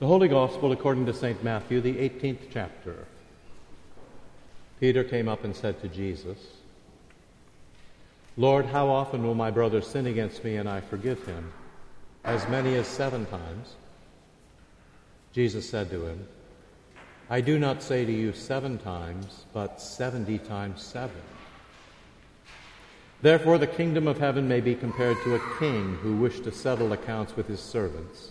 The Holy Gospel according to St. Matthew, the 18th chapter. Peter came up and said to Jesus, Lord, how often will my brother sin against me and I forgive him? As many as seven times? Jesus said to him, I do not say to you seven times, but seventy times seven. Therefore, the kingdom of heaven may be compared to a king who wished to settle accounts with his servants.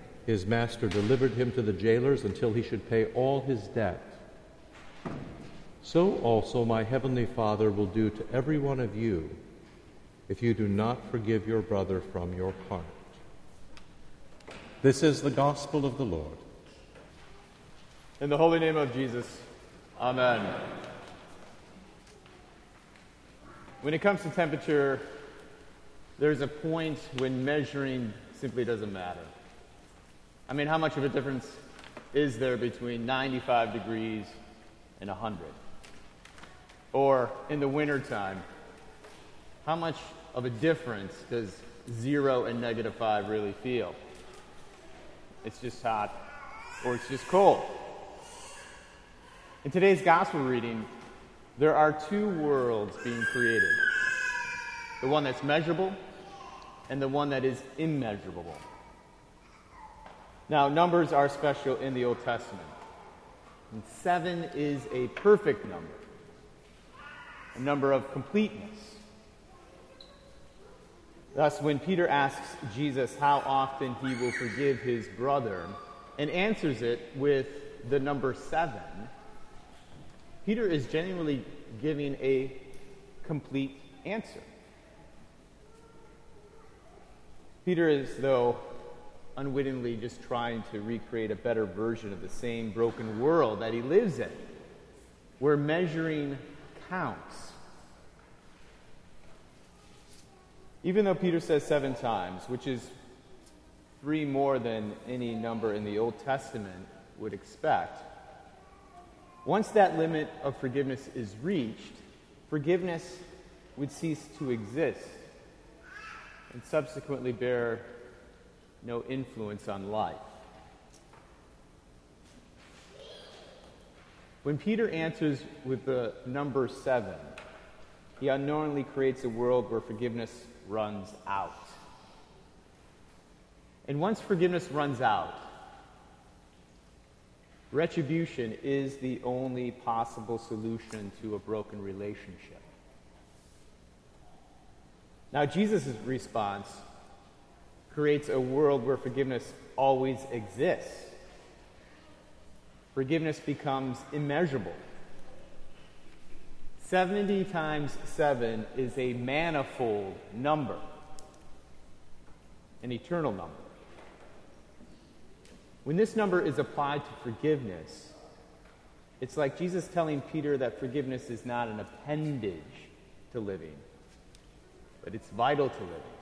his master delivered him to the jailers until he should pay all his debt. So also my heavenly Father will do to every one of you if you do not forgive your brother from your heart. This is the gospel of the Lord. In the holy name of Jesus, Amen. When it comes to temperature, there's a point when measuring simply doesn't matter. I mean, how much of a difference is there between 95 degrees and 100? Or in the wintertime, how much of a difference does zero and negative five really feel? It's just hot or it's just cold. In today's gospel reading, there are two worlds being created the one that's measurable and the one that is immeasurable. Now, numbers are special in the Old Testament. And seven is a perfect number, a number of completeness. Thus, when Peter asks Jesus how often he will forgive his brother and answers it with the number seven, Peter is genuinely giving a complete answer. Peter is, though, unwittingly just trying to recreate a better version of the same broken world that he lives in, where measuring counts. Even though Peter says seven times, which is three more than any number in the Old Testament would expect, once that limit of forgiveness is reached, forgiveness would cease to exist and subsequently bear no influence on life. When Peter answers with the number seven, he unknowingly creates a world where forgiveness runs out. And once forgiveness runs out, retribution is the only possible solution to a broken relationship. Now, Jesus' response creates a world where forgiveness always exists. Forgiveness becomes immeasurable. 70 times 7 is a manifold number, an eternal number. When this number is applied to forgiveness, it's like Jesus telling Peter that forgiveness is not an appendage to living, but it's vital to living.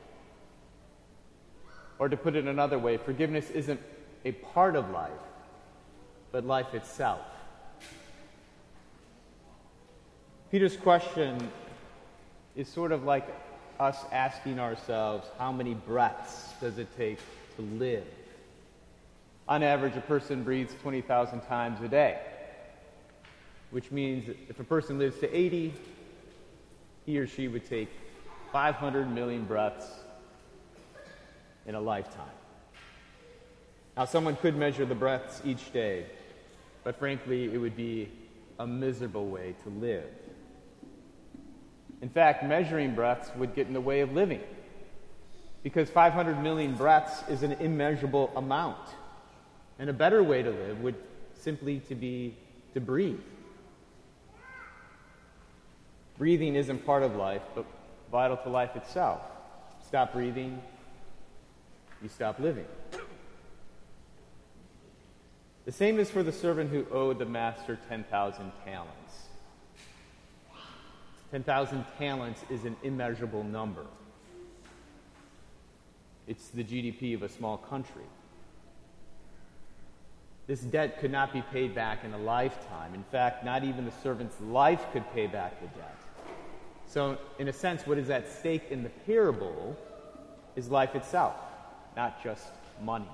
Or to put it another way, forgiveness isn't a part of life, but life itself. Peter's question is sort of like us asking ourselves, how many breaths does it take to live? On average, a person breathes 20,000 times a day, which means if a person lives to 80, he or she would take 500 million breaths in a lifetime. Now, someone could measure the breaths each day, but frankly, it would be a miserable way to live. In fact, measuring breaths would get in the way of living because 500 million breaths is an immeasurable amount. And a better way to live would simply to be to breathe. Breathing isn't part of life, but vital to life itself. Stop breathing, you stop living. The same is for the servant who owed the master 10,000 talents. 10,000 talents is an immeasurable number. It's the GDP of a small country. This debt could not be paid back in a lifetime. In fact, not even the servant's life could pay back the debt. So, in a sense, what is at stake in the parable is life itself, not just money.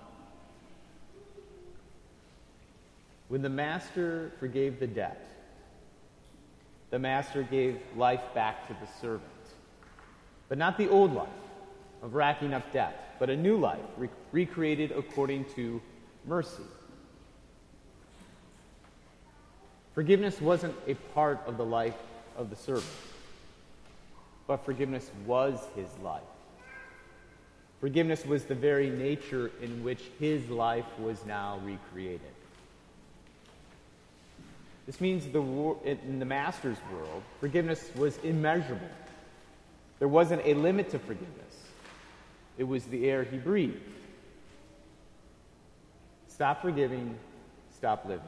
When the master forgave the debt, the master gave life back to the servant. But not the old life of racking up debt, but a new life re- recreated according to mercy. Forgiveness wasn't a part of the life of the servant, but forgiveness was his life. Forgiveness was the very nature in which his life was now recreated. This means the, in the master's world, forgiveness was immeasurable. There wasn't a limit to forgiveness, it was the air he breathed. Stop forgiving, stop living.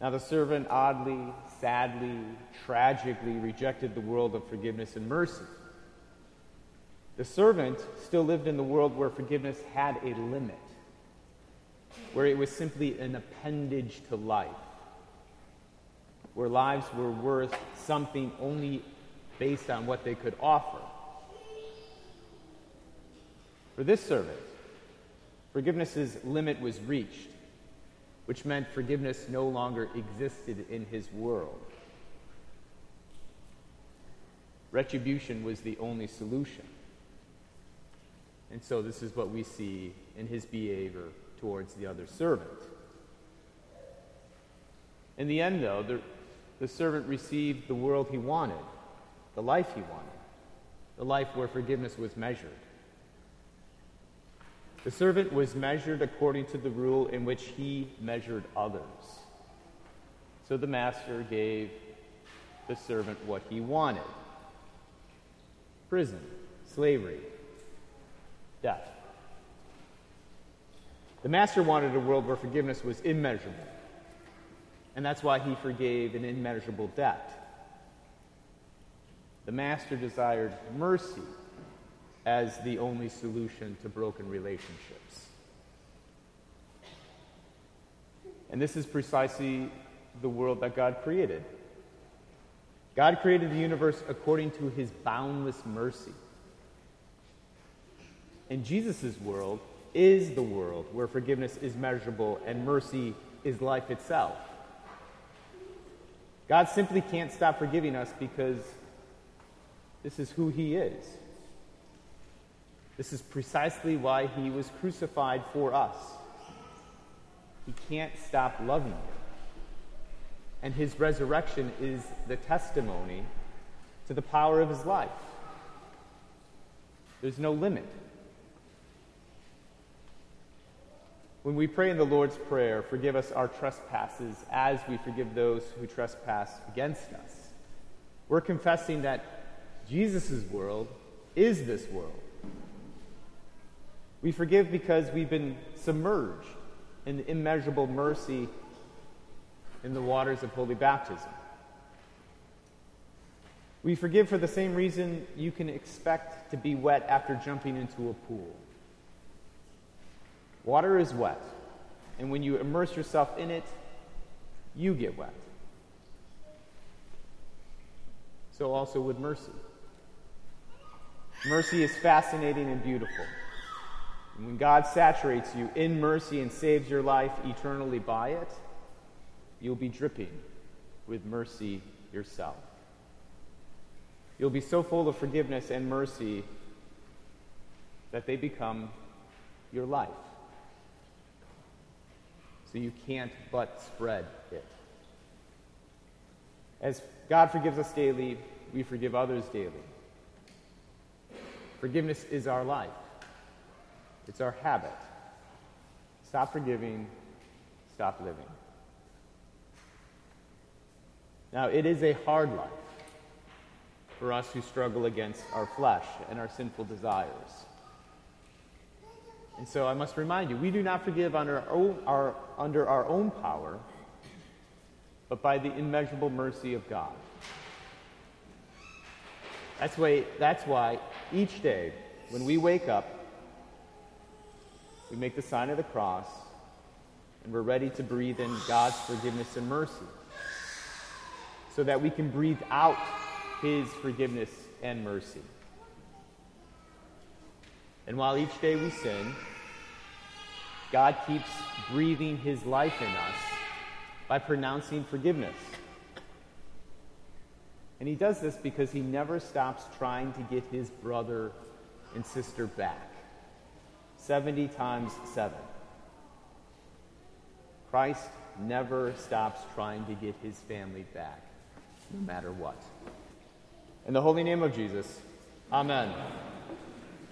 Now, the servant oddly, sadly, tragically rejected the world of forgiveness and mercy. The servant still lived in the world where forgiveness had a limit where it was simply an appendage to life, where lives were worth something only based on what they could offer. For this servant, forgiveness's limit was reached, which meant forgiveness no longer existed in his world. Retribution was the only solution. And so this is what we see in his behavior towards the other servant. In the end, though, the, the servant received the world he wanted, the life he wanted, the life where forgiveness was measured. The servant was measured according to the rule in which he measured others. So the master gave the servant what he wanted prison, slavery, death. The master wanted a world where forgiveness was immeasurable. And that's why he forgave an immeasurable debt. The master desired mercy as the only solution to broken relationships. And this is precisely the world that God created. God created the universe according to his boundless mercy. In Jesus' world, is the world where forgiveness is measurable and mercy is life itself. God simply can't stop forgiving us because this is who He is. This is precisely why He was crucified for us. He can't stop loving you. And His resurrection is the testimony to the power of His life. There's no limit. When we pray in the Lord's Prayer, forgive us our trespasses as we forgive those who trespass against us. We're confessing that Jesus' world is this world. We forgive because we've been submerged in immeasurable mercy in the waters of holy baptism. We forgive for the same reason you can expect to be wet after jumping into a pool Water is wet, and when you immerse yourself in it, you get wet. So also with mercy. Mercy is fascinating and beautiful. And when God saturates you in mercy and saves your life eternally by it, you'll be dripping with mercy yourself. You'll be so full of forgiveness and mercy that they become your life. So you can't but spread it. As God forgives us daily, we forgive others daily. Forgiveness is our life, it's our habit. Stop forgiving, stop living. Now, it is a hard life for us who struggle against our flesh and our sinful desires. And so I must remind you, we do not forgive under our own, our, under our own power, but by the immeasurable mercy of God. That's why, that's why each day when we wake up, we make the sign of the cross and we're ready to breathe in God's forgiveness and mercy so that we can breathe out His forgiveness and mercy. And while each day we sin, God keeps breathing His life in us by pronouncing forgiveness. And he does this because he never stops trying to get his brother and sister back. 70 times 7. Christ never stops trying to get his family back, no matter what. In the holy name of Jesus, amen.